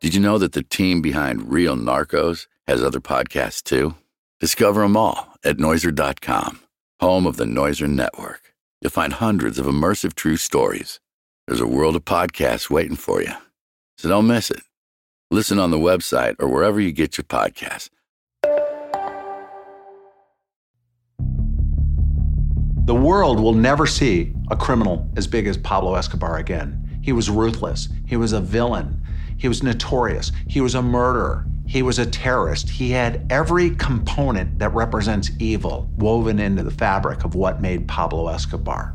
did you know that the team behind Real Narcos has other podcasts too? Discover them all at Noiser.com, home of the Noiser Network. You'll find hundreds of immersive true stories. There's a world of podcasts waiting for you. So don't miss it. Listen on the website or wherever you get your podcasts. The world will never see a criminal as big as Pablo Escobar again. He was ruthless. He was a villain. He was notorious. He was a murderer. He was a terrorist. He had every component that represents evil woven into the fabric of what made Pablo Escobar.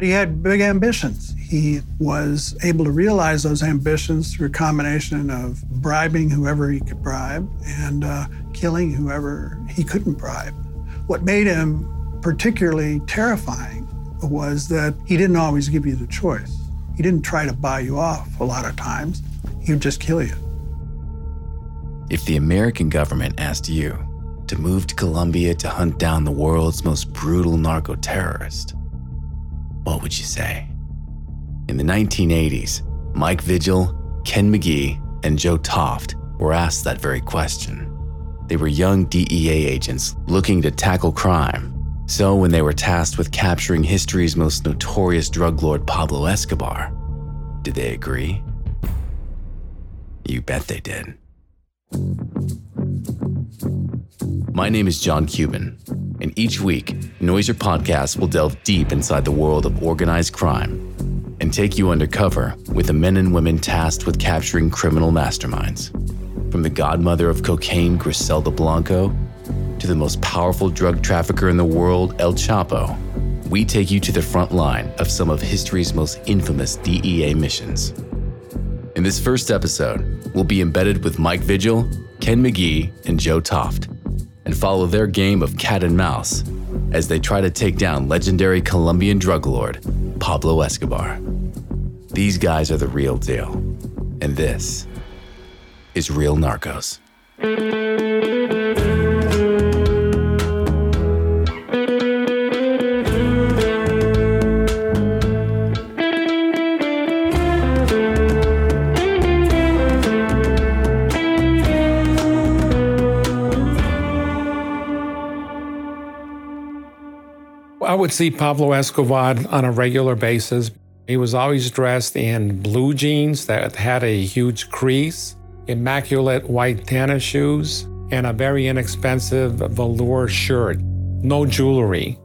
He had big ambitions. He was able to realize those ambitions through a combination of bribing whoever he could bribe and uh, killing whoever he couldn't bribe. What made him particularly terrifying was that he didn't always give you the choice. He didn't try to buy you off a lot of times, he would just kill you. If the American government asked you to move to Colombia to hunt down the world's most brutal narco terrorist, what would you say? In the 1980s, Mike Vigil, Ken McGee, and Joe Toft were asked that very question. They were young DEA agents looking to tackle crime. So, when they were tasked with capturing history's most notorious drug lord Pablo Escobar, did they agree? You bet they did. My name is John Cuban, and each week, Noiser Podcast will delve deep inside the world of organized crime and take you undercover with the men and women tasked with capturing criminal masterminds. From the godmother of cocaine, Griselda Blanco, to the most powerful drug trafficker in the world, El Chapo, we take you to the front line of some of history's most infamous DEA missions. In this first episode, we'll be embedded with Mike Vigil, Ken McGee, and Joe Toft, and follow their game of cat and mouse as they try to take down legendary Colombian drug lord Pablo Escobar. These guys are the real deal, and this is Real Narcos. I would see Pablo Escobar on a regular basis. He was always dressed in blue jeans that had a huge crease, immaculate white tennis shoes, and a very inexpensive velour shirt. No jewelry.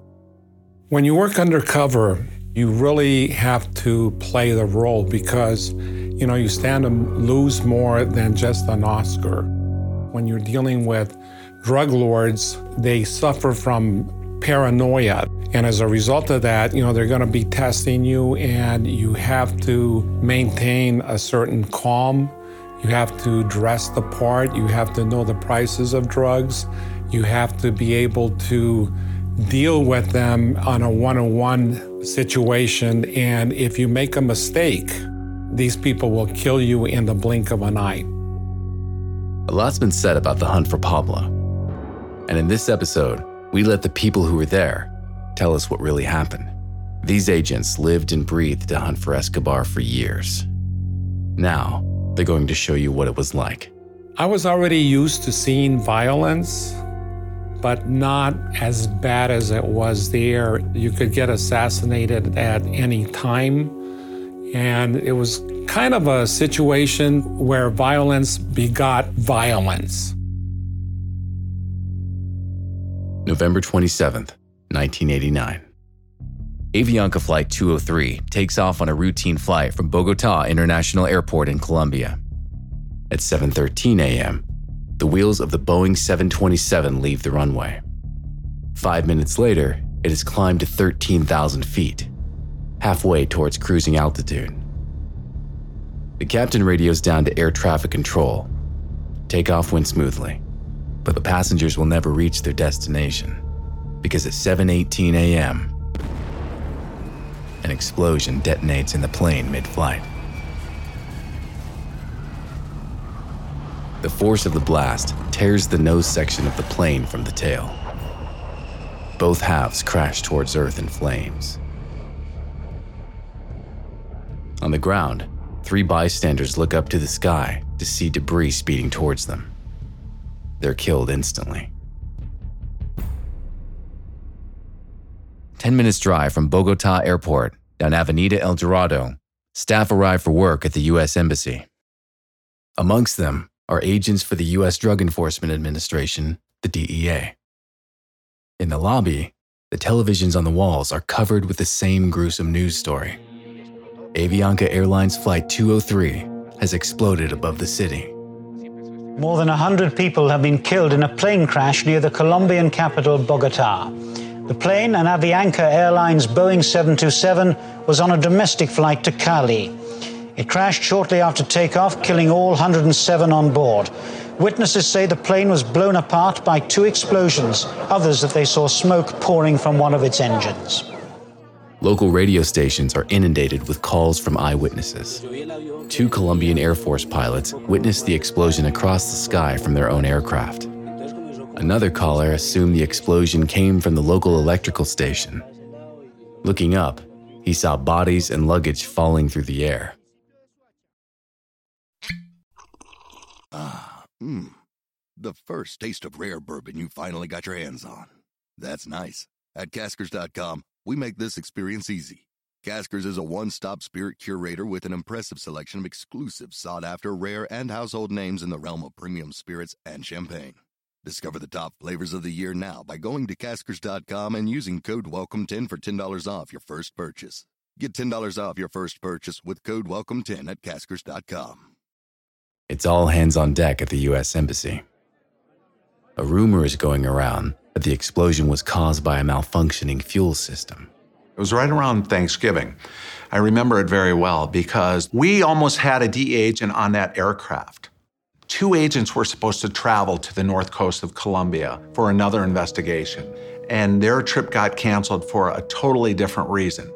When you work undercover, you really have to play the role because, you know, you stand to lose more than just an Oscar. When you're dealing with drug lords, they suffer from paranoia. And as a result of that, you know, they're going to be testing you and you have to maintain a certain calm. You have to dress the part. You have to know the prices of drugs. You have to be able to deal with them on a one on one situation. And if you make a mistake, these people will kill you in the blink of an eye. A lot's been said about the hunt for Pablo. And in this episode, we let the people who were there tell us what really happened. These agents lived and breathed to hunt for Escobar for years. Now, they're going to show you what it was like. I was already used to seeing violence, but not as bad as it was there. You could get assassinated at any time. And it was kind of a situation where violence begot violence. November 27th, 1989. Avianca Flight 203 takes off on a routine flight from Bogota International Airport in Colombia. At 7:13 a.m., the wheels of the Boeing 727 leave the runway. 5 minutes later, it has climbed to 13,000 feet, halfway towards cruising altitude. The captain radios down to air traffic control. Takeoff went smoothly, but the passengers will never reach their destination because at 7:18 a.m., an explosion detonates in the plane mid-flight. The force of the blast tears the nose section of the plane from the tail. Both halves crash towards Earth in flames. On the ground, three bystanders look up to the sky to see debris speeding towards them. They're killed instantly. 10 minutes drive from Bogota Airport down Avenida El Dorado, staff arrive for work at the U.S. Embassy. Amongst them are agents for the U.S. Drug Enforcement Administration, the DEA. In the lobby, the televisions on the walls are covered with the same gruesome news story. Avianca Airlines Flight 203 has exploded above the city. More than 100 people have been killed in a plane crash near the Colombian capital, Bogota. The plane, an Avianca Airlines Boeing 727, was on a domestic flight to Cali. It crashed shortly after takeoff, killing all 107 on board. Witnesses say the plane was blown apart by two explosions, others that they saw smoke pouring from one of its engines. Local radio stations are inundated with calls from eyewitnesses. Two Colombian Air Force pilots witnessed the explosion across the sky from their own aircraft. Another caller assumed the explosion came from the local electrical station. Looking up, he saw bodies and luggage falling through the air. Ah, mmm. The first taste of rare bourbon you finally got your hands on. That's nice. At caskers.com, we make this experience easy. Caskers is a one stop spirit curator with an impressive selection of exclusive, sought after, rare, and household names in the realm of premium spirits and champagne. Discover the top flavors of the year now by going to caskers.com and using code WELCOME10 for $10 off your first purchase. Get $10 off your first purchase with code WELCOME10 at caskers.com. It's all hands on deck at the U.S. Embassy. A rumor is going around that the explosion was caused by a malfunctioning fuel system. It was right around Thanksgiving. I remember it very well because we almost had a DEA agent on that aircraft. Two agents were supposed to travel to the north coast of Colombia for another investigation, and their trip got canceled for a totally different reason.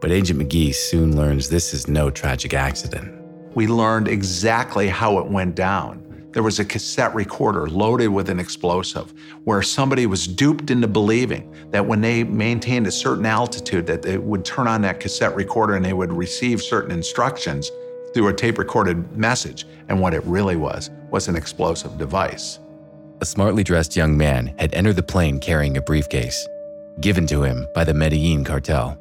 But Agent McGee soon learns this is no tragic accident. We learned exactly how it went down. There was a cassette recorder loaded with an explosive where somebody was duped into believing that when they maintained a certain altitude that they would turn on that cassette recorder and they would receive certain instructions through a tape recorded message. And what it really was was an explosive device. A smartly dressed young man had entered the plane carrying a briefcase, given to him by the Medellin cartel.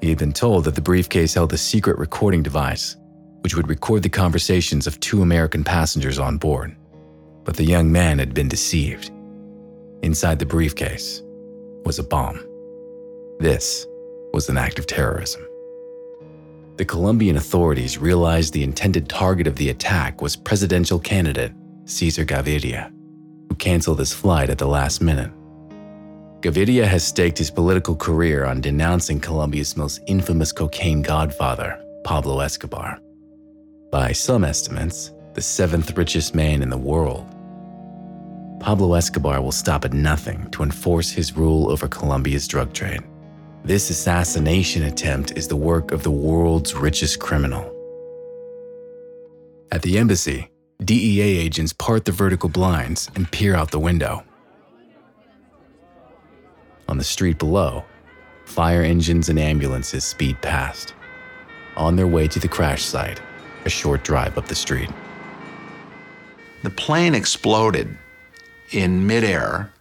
He had been told that the briefcase held a secret recording device, which would record the conversations of two American passengers on board. But the young man had been deceived. Inside the briefcase was a bomb. This was an act of terrorism. The Colombian authorities realized the intended target of the attack was presidential candidate Cesar Gaviria, who canceled his flight at the last minute. Gaviria has staked his political career on denouncing Colombia's most infamous cocaine godfather, Pablo Escobar. By some estimates, the seventh richest man in the world. Pablo Escobar will stop at nothing to enforce his rule over Colombia's drug trade. This assassination attempt is the work of the world's richest criminal. At the embassy, DEA agents part the vertical blinds and peer out the window. On the street below, fire engines and ambulances speed past, on their way to the crash site, a short drive up the street. The plane exploded in midair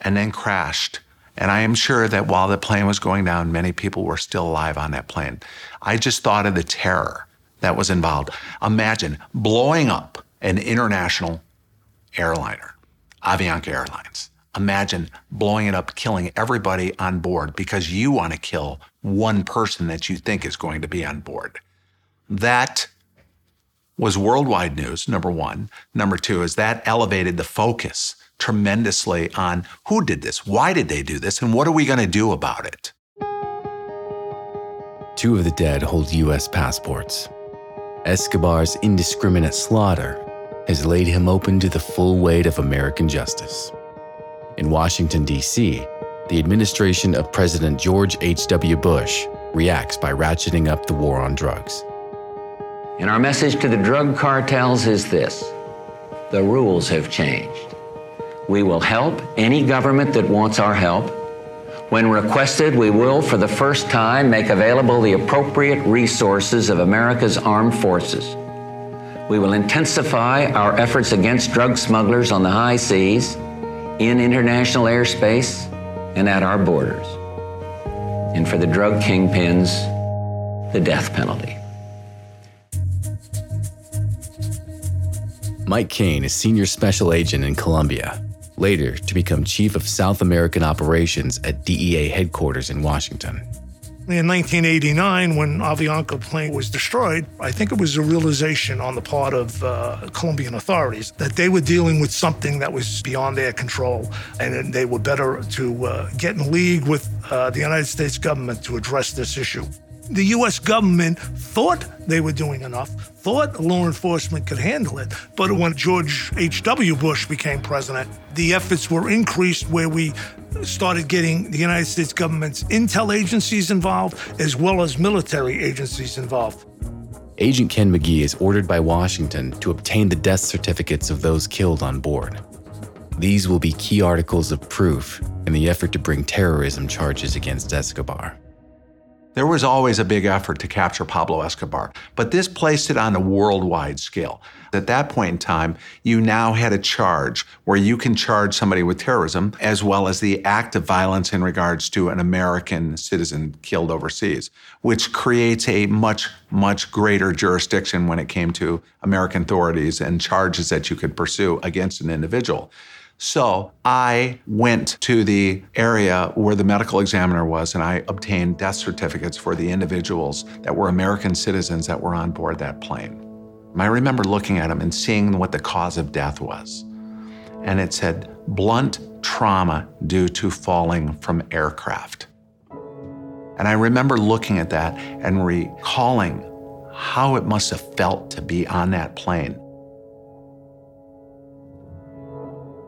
and then crashed. And I am sure that while the plane was going down, many people were still alive on that plane. I just thought of the terror that was involved. Imagine blowing up an international airliner, Avianca Airlines. Imagine blowing it up, killing everybody on board because you want to kill one person that you think is going to be on board. That was worldwide news, number one. Number two is that elevated the focus tremendously on who did this, why did they do this, and what are we going to do about it. Two of the dead hold U.S. passports. Escobar's indiscriminate slaughter has laid him open to the full weight of American justice. In Washington, D.C., the administration of President George H.W. Bush reacts by ratcheting up the war on drugs. And our message to the drug cartels is this the rules have changed. We will help any government that wants our help. When requested, we will, for the first time, make available the appropriate resources of America's armed forces. We will intensify our efforts against drug smugglers on the high seas, in international airspace, and at our borders. And for the drug kingpins, the death penalty. Mike Kane is senior special agent in Colombia, later to become chief of South American operations at DEA headquarters in Washington. In 1989, when Avianca plane was destroyed, I think it was a realization on the part of uh, Colombian authorities that they were dealing with something that was beyond their control, and they were better to uh, get in league with uh, the United States government to address this issue the U.S. government thought they were doing enough, thought law enforcement could handle it. But when George H.W. Bush became president, the efforts were increased where we started getting the United States government's intel agencies involved as well as military agencies involved. Agent Ken McGee is ordered by Washington to obtain the death certificates of those killed on board. These will be key articles of proof in the effort to bring terrorism charges against Escobar. There was always a big effort to capture Pablo Escobar, but this placed it on a worldwide scale. At that point in time, you now had a charge where you can charge somebody with terrorism as well as the act of violence in regards to an American citizen killed overseas, which creates a much, much greater jurisdiction when it came to American authorities and charges that you could pursue against an individual. So I went to the area where the medical examiner was and I obtained death certificates for the individuals that were American citizens that were on board that plane. I remember looking at them and seeing what the cause of death was. And it said blunt trauma due to falling from aircraft. And I remember looking at that and recalling how it must have felt to be on that plane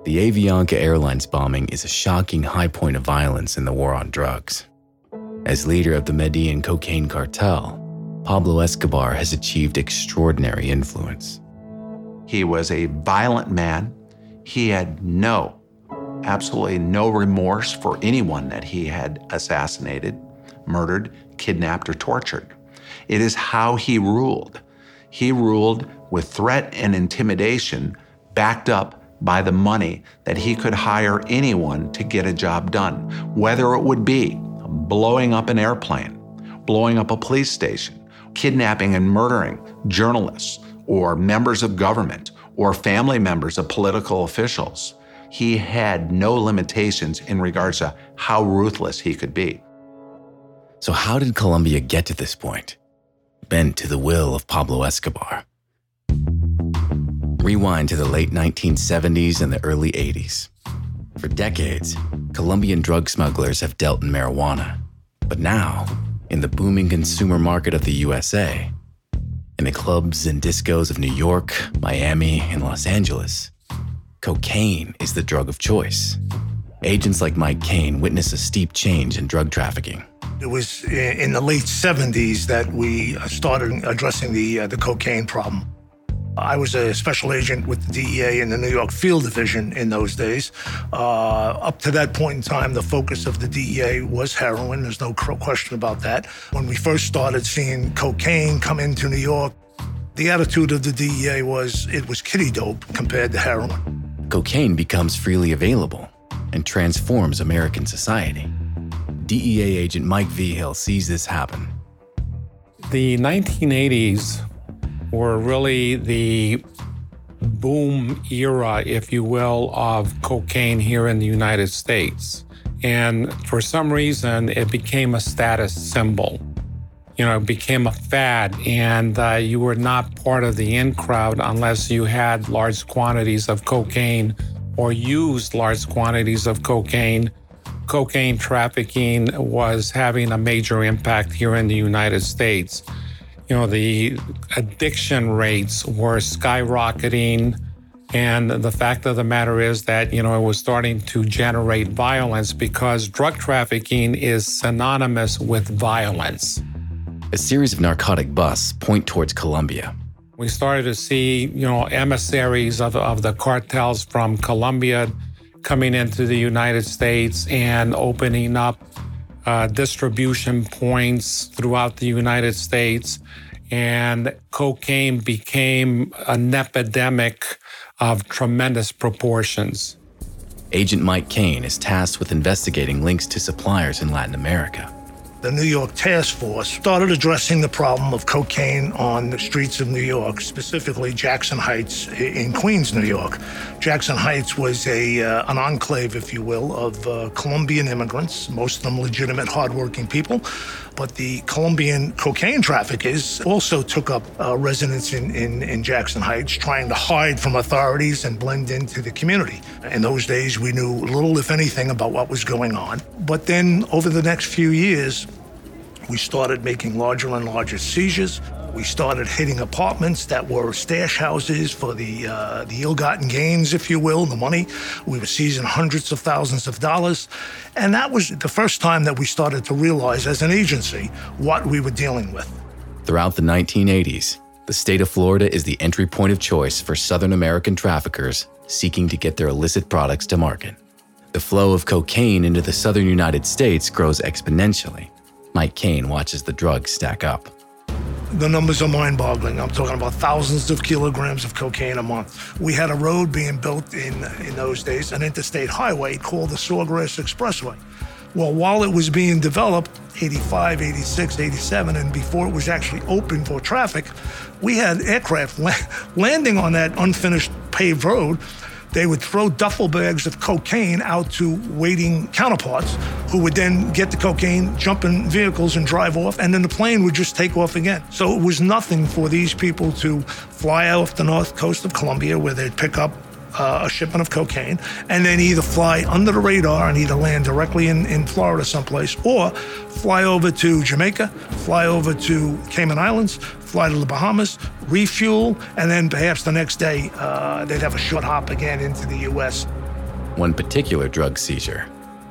The Avianca Airlines bombing is a shocking high point of violence in the war on drugs. As leader of the Medellin cocaine cartel, Pablo Escobar has achieved extraordinary influence. He was a violent man. He had no, absolutely no remorse for anyone that he had assassinated, murdered, kidnapped, or tortured. It is how he ruled. He ruled with threat and intimidation, backed up by the money that he could hire anyone to get a job done, whether it would be blowing up an airplane, blowing up a police station, kidnapping and murdering journalists or members of government or family members of political officials. He had no limitations in regards to how ruthless he could be. So, how did Colombia get to this point? Bent to the will of Pablo Escobar. Rewind to the late 1970s and the early 80s. For decades, Colombian drug smugglers have dealt in marijuana. But now, in the booming consumer market of the USA, in the clubs and discos of New York, Miami, and Los Angeles, cocaine is the drug of choice. Agents like Mike Kane witness a steep change in drug trafficking. It was in the late 70s that we started addressing the, uh, the cocaine problem. I was a special agent with the DEA in the New York Field Division in those days. Uh, up to that point in time, the focus of the DEA was heroin. There's no question about that. When we first started seeing cocaine come into New York, the attitude of the DEA was it was kitty dope compared to heroin. Cocaine becomes freely available and transforms American society. DEA agent Mike Vigil sees this happen. The 1980s were really the boom era, if you will, of cocaine here in the United States. And for some reason, it became a status symbol. You know, it became a fad, and uh, you were not part of the in crowd unless you had large quantities of cocaine or used large quantities of cocaine. Cocaine trafficking was having a major impact here in the United States you know, the addiction rates were skyrocketing. And the fact of the matter is that, you know, it was starting to generate violence because drug trafficking is synonymous with violence. A series of narcotic busts point towards Colombia. We started to see, you know, emissaries of, of the cartels from Colombia coming into the United States and opening up uh, distribution points throughout the United States. And cocaine became an epidemic of tremendous proportions. Agent Mike Kane is tasked with investigating links to suppliers in Latin America the New York Task Force started addressing the problem of cocaine on the streets of New York, specifically Jackson Heights in Queens, New York. Jackson Heights was a uh, an enclave, if you will, of uh, Colombian immigrants, most of them legitimate, hardworking people. But the Colombian cocaine traffickers also took up uh, residence in, in, in Jackson Heights, trying to hide from authorities and blend into the community. In those days, we knew little, if anything, about what was going on. But then over the next few years, we started making larger and larger seizures. We started hitting apartments that were stash houses for the uh, the ill-gotten gains, if you will, the money. We were seizing hundreds of thousands of dollars, and that was the first time that we started to realize, as an agency, what we were dealing with. Throughout the 1980s, the state of Florida is the entry point of choice for Southern American traffickers seeking to get their illicit products to market. The flow of cocaine into the southern United States grows exponentially Mike Kane watches the drugs stack up. The numbers are mind boggling. I'm talking about thousands of kilograms of cocaine a month. We had a road being built in, in those days, an interstate highway called the Sawgrass Expressway. Well, while it was being developed, 85, 86, 87, and before it was actually open for traffic, we had aircraft la- landing on that unfinished paved road they would throw duffel bags of cocaine out to waiting counterparts who would then get the cocaine, jump in vehicles, and drive off, and then the plane would just take off again. So it was nothing for these people to fly off the north coast of Colombia where they'd pick up uh, a shipment of cocaine and then either fly under the radar and either land directly in, in Florida someplace or fly over to Jamaica, fly over to Cayman Islands, fly to the Bahamas, refuel, and then perhaps the next day uh, they'd have a short hop again into the U.S. One particular drug seizure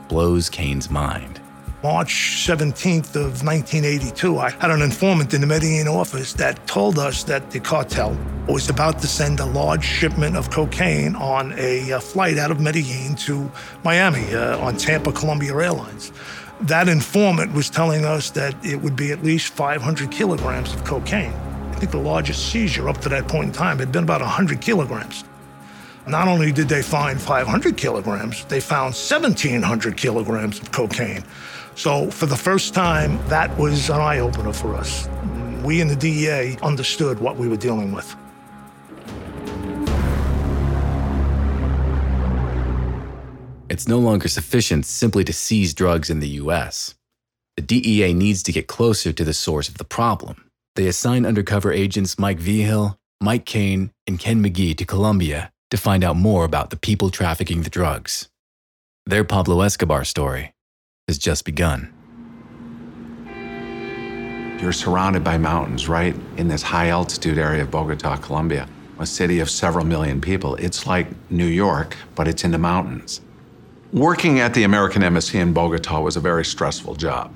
blows Kane's mind. March 17th of 1982, I had an informant in the Medellin office that told us that the cartel was about to send a large shipment of cocaine on a, a flight out of Medellin to Miami uh, on Tampa Colombia Airlines. That informant was telling us that it would be at least 500 kilograms of cocaine. I think the largest seizure up to that point in time had been about 100 kilograms. Not only did they find 500 kilograms, they found 1,700 kilograms of cocaine. So, for the first time, that was an eye opener for us. We in the DEA understood what we were dealing with. It's no longer sufficient simply to seize drugs in the US. The DEA needs to get closer to the source of the problem. They assign undercover agents Mike Vigil, Mike Kane, and Ken McGee to Colombia to find out more about the people trafficking the drugs. Their Pablo Escobar story has just begun. You're surrounded by mountains right in this high altitude area of Bogota, Colombia, a city of several million people. It's like New York, but it's in the mountains. Working at the American Embassy in Bogota was a very stressful job.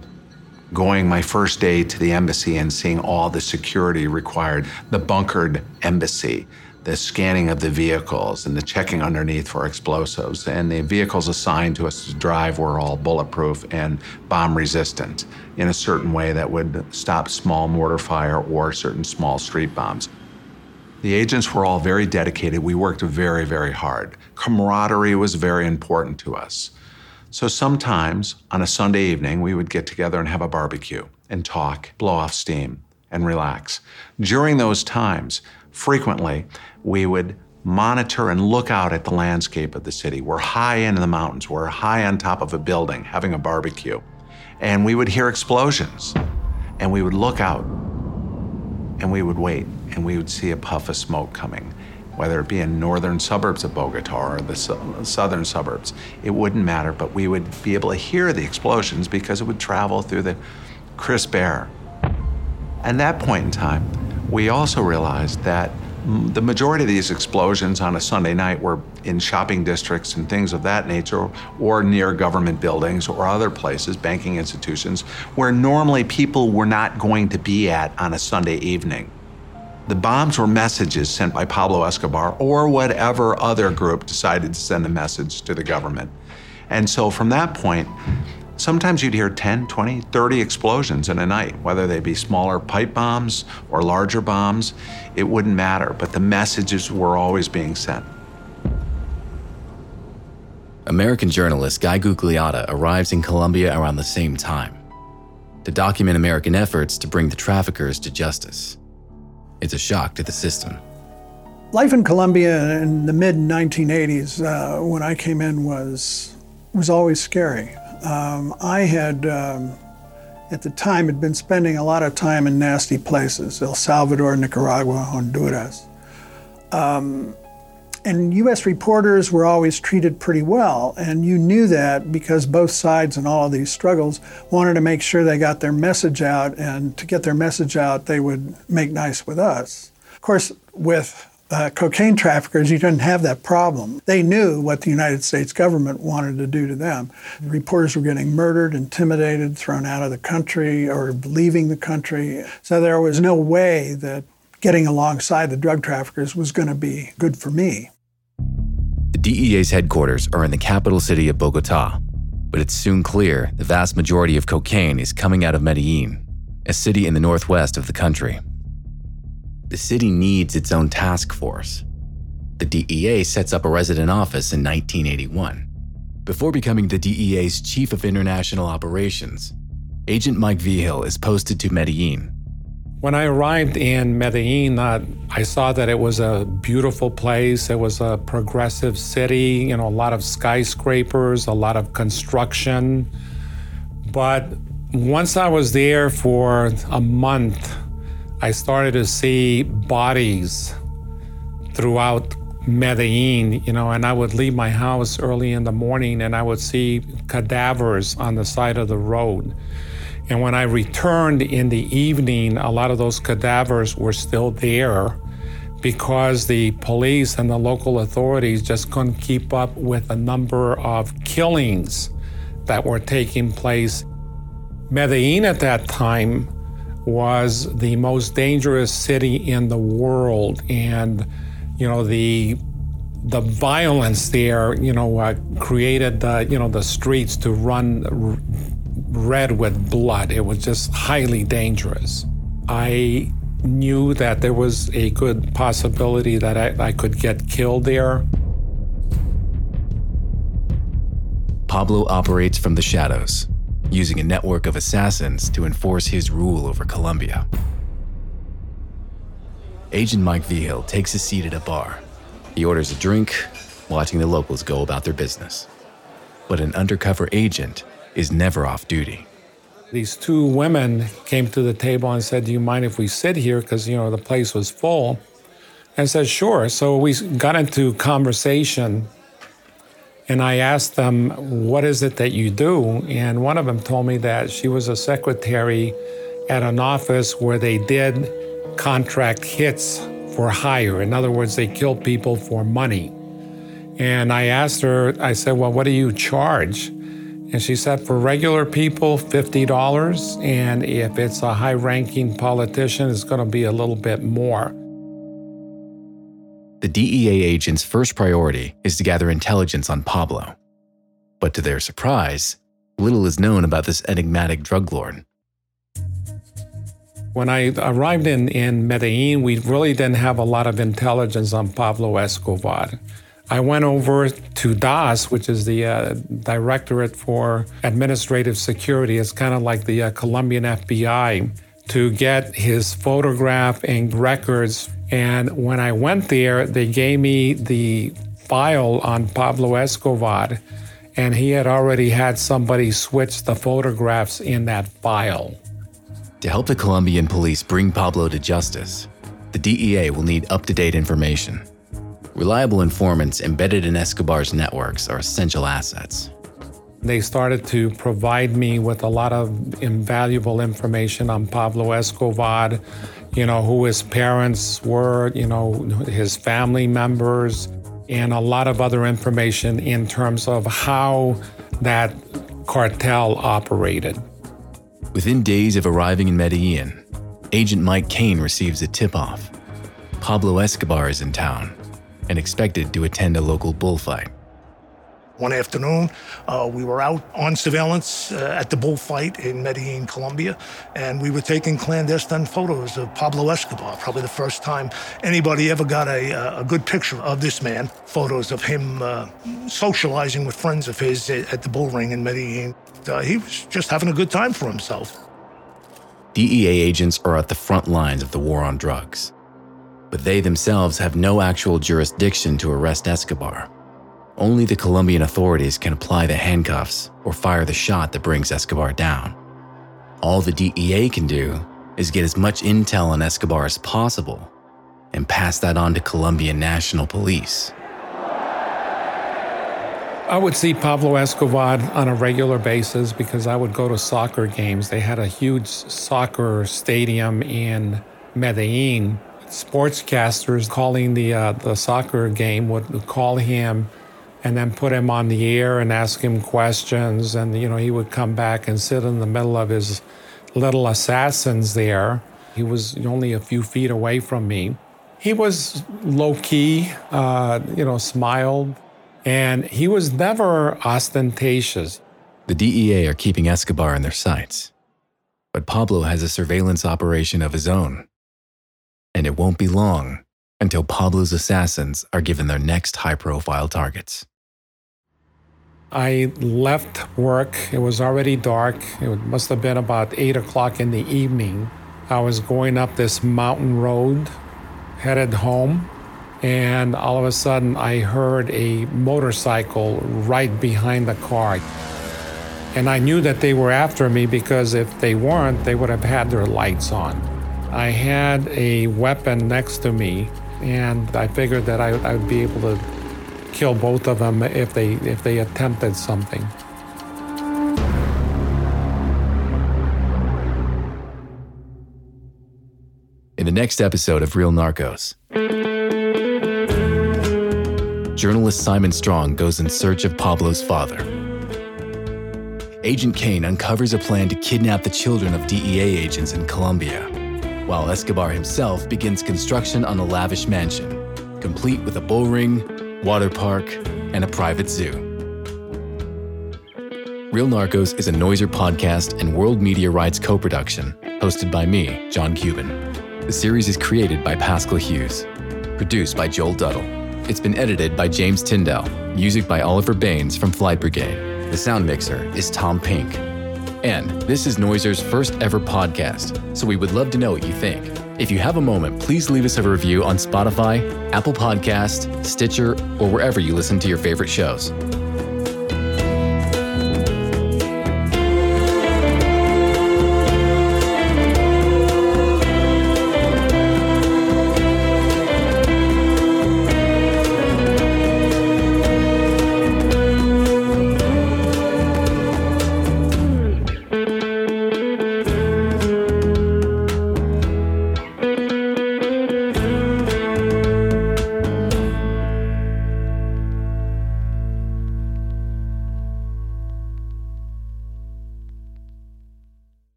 Going my first day to the embassy and seeing all the security required, the bunkered embassy, the scanning of the vehicles and the checking underneath for explosives. And the vehicles assigned to us to drive were all bulletproof and bomb resistant in a certain way that would stop small mortar fire or certain small street bombs. The agents were all very dedicated. We worked very, very hard. Camaraderie was very important to us. So sometimes on a Sunday evening, we would get together and have a barbecue and talk, blow off steam, and relax. During those times, frequently, we would monitor and look out at the landscape of the city. We're high in the mountains, we're high on top of a building having a barbecue. And we would hear explosions. And we would look out and we would wait and we would see a puff of smoke coming, whether it be in northern suburbs of Bogota or the southern suburbs. It wouldn't matter, but we would be able to hear the explosions because it would travel through the crisp air. At that point in time, we also realized that The majority of these explosions on a Sunday night were in shopping districts and things of that nature, or near government buildings or other places, banking institutions, where normally people were not going to be at on a Sunday evening. The bombs were messages sent by Pablo Escobar or whatever other group decided to send a message to the government. And so from that point, sometimes you'd hear 10, 20, 30 explosions in a night, whether they be smaller pipe bombs or larger bombs, it wouldn't matter, but the messages were always being sent. American journalist Guy Gugliotta arrives in Colombia around the same time to document American efforts to bring the traffickers to justice. It's a shock to the system. Life in Colombia in the mid 1980s, uh, when I came in, was was always scary. Um, I had, um, at the time, had been spending a lot of time in nasty places: El Salvador, Nicaragua, Honduras. Um, and U.S. reporters were always treated pretty well, and you knew that because both sides in all of these struggles wanted to make sure they got their message out, and to get their message out, they would make nice with us. Of course, with uh, cocaine traffickers, you didn't have that problem. They knew what the United States government wanted to do to them. Reporters were getting murdered, intimidated, thrown out of the country, or leaving the country. So there was no way that getting alongside the drug traffickers was going to be good for me. The DEA's headquarters are in the capital city of Bogota, but it's soon clear the vast majority of cocaine is coming out of Medellin, a city in the northwest of the country. The city needs its own task force. The DEA sets up a resident office in 1981. Before becoming the DEA's chief of international operations, Agent Mike Vigil is posted to Medellin when I arrived in Medellin, uh, I saw that it was a beautiful place. It was a progressive city, you know, a lot of skyscrapers, a lot of construction. But once I was there for a month, I started to see bodies throughout Medellin, you know, and I would leave my house early in the morning and I would see cadavers on the side of the road. And when I returned in the evening, a lot of those cadavers were still there because the police and the local authorities just couldn't keep up with the number of killings that were taking place. Medellin at that time was the most dangerous city in the world, and you know the the violence there, you know, uh, created the you know the streets to run red with blood. It was just highly dangerous. I knew that there was a good possibility that I, I could get killed there. Pablo operates from the shadows, using a network of assassins to enforce his rule over Colombia. Agent Mike Vigil takes a seat at a bar. He orders a drink, watching the locals go about their business. But an undercover agent is never off duty. These two women came to the table and said, Do you mind if we sit here? Because, you know, the place was full. And I said, Sure. So we got into conversation and I asked them, What is it that you do? And one of them told me that she was a secretary at an office where they did contract hits for hire. In other words, they killed people for money. And I asked her, I said, Well, what do you charge? And she said, for regular people, $50. And if it's a high ranking politician, it's going to be a little bit more. The DEA agent's first priority is to gather intelligence on Pablo. But to their surprise, little is known about this enigmatic drug lord. When I arrived in, in Medellin, we really didn't have a lot of intelligence on Pablo Escobar. I went over to DAS, which is the uh, Directorate for Administrative Security. It's kind of like the uh, Colombian FBI to get his photograph and records. And when I went there, they gave me the file on Pablo Escobar, and he had already had somebody switch the photographs in that file. To help the Colombian police bring Pablo to justice, the DEA will need up to date information. Reliable informants embedded in Escobar's networks are essential assets. They started to provide me with a lot of invaluable information on Pablo Escobar, you know, who his parents were, you know, his family members, and a lot of other information in terms of how that cartel operated. Within days of arriving in Medellin, Agent Mike Kane receives a tip off. Pablo Escobar is in town and expected to attend a local bullfight. One afternoon, uh, we were out on surveillance uh, at the bullfight in Medellin, Colombia, and we were taking clandestine photos of Pablo Escobar. Probably the first time anybody ever got a, a good picture of this man. Photos of him uh, socializing with friends of his at the bull ring in Medellin. Uh, he was just having a good time for himself. DEA agents are at the front lines of the war on drugs, but they themselves have no actual jurisdiction to arrest Escobar. Only the Colombian authorities can apply the handcuffs or fire the shot that brings Escobar down. All the DEA can do is get as much intel on Escobar as possible and pass that on to Colombian National Police. I would see Pablo Escobar on a regular basis because I would go to soccer games. They had a huge soccer stadium in Medellin. Sportscasters calling the uh, the soccer game would call him and then put him on the air and ask him questions. And, you know, he would come back and sit in the middle of his little assassins there. He was only a few feet away from me. He was low key, uh, you know, smiled, and he was never ostentatious. The DEA are keeping Escobar in their sights, but Pablo has a surveillance operation of his own. And it won't be long until Pablo's assassins are given their next high profile targets. I left work. It was already dark. It must have been about eight o'clock in the evening. I was going up this mountain road, headed home, and all of a sudden I heard a motorcycle right behind the car. And I knew that they were after me because if they weren't, they would have had their lights on. I had a weapon next to me, and I figured that I, I would be able to kill both of them if they if they attempted something. In the next episode of Real Narcos, journalist Simon Strong goes in search of Pablo's father. Agent Kane uncovers a plan to kidnap the children of DEA agents in Colombia, while Escobar himself begins construction on a lavish mansion, complete with a bull ring, water park, and a private zoo. Real Narcos is a Noiser podcast and World Media Rights co production, hosted by me, John Cuban. The series is created by Pascal Hughes, produced by Joel Duddle. It's been edited by James Tyndall, music by Oliver Baines from Flight Brigade. The sound mixer is Tom Pink. And this is Noiser's first ever podcast, so we would love to know what you think. If you have a moment, please leave us a review on Spotify, Apple Podcast, Stitcher, or wherever you listen to your favorite shows.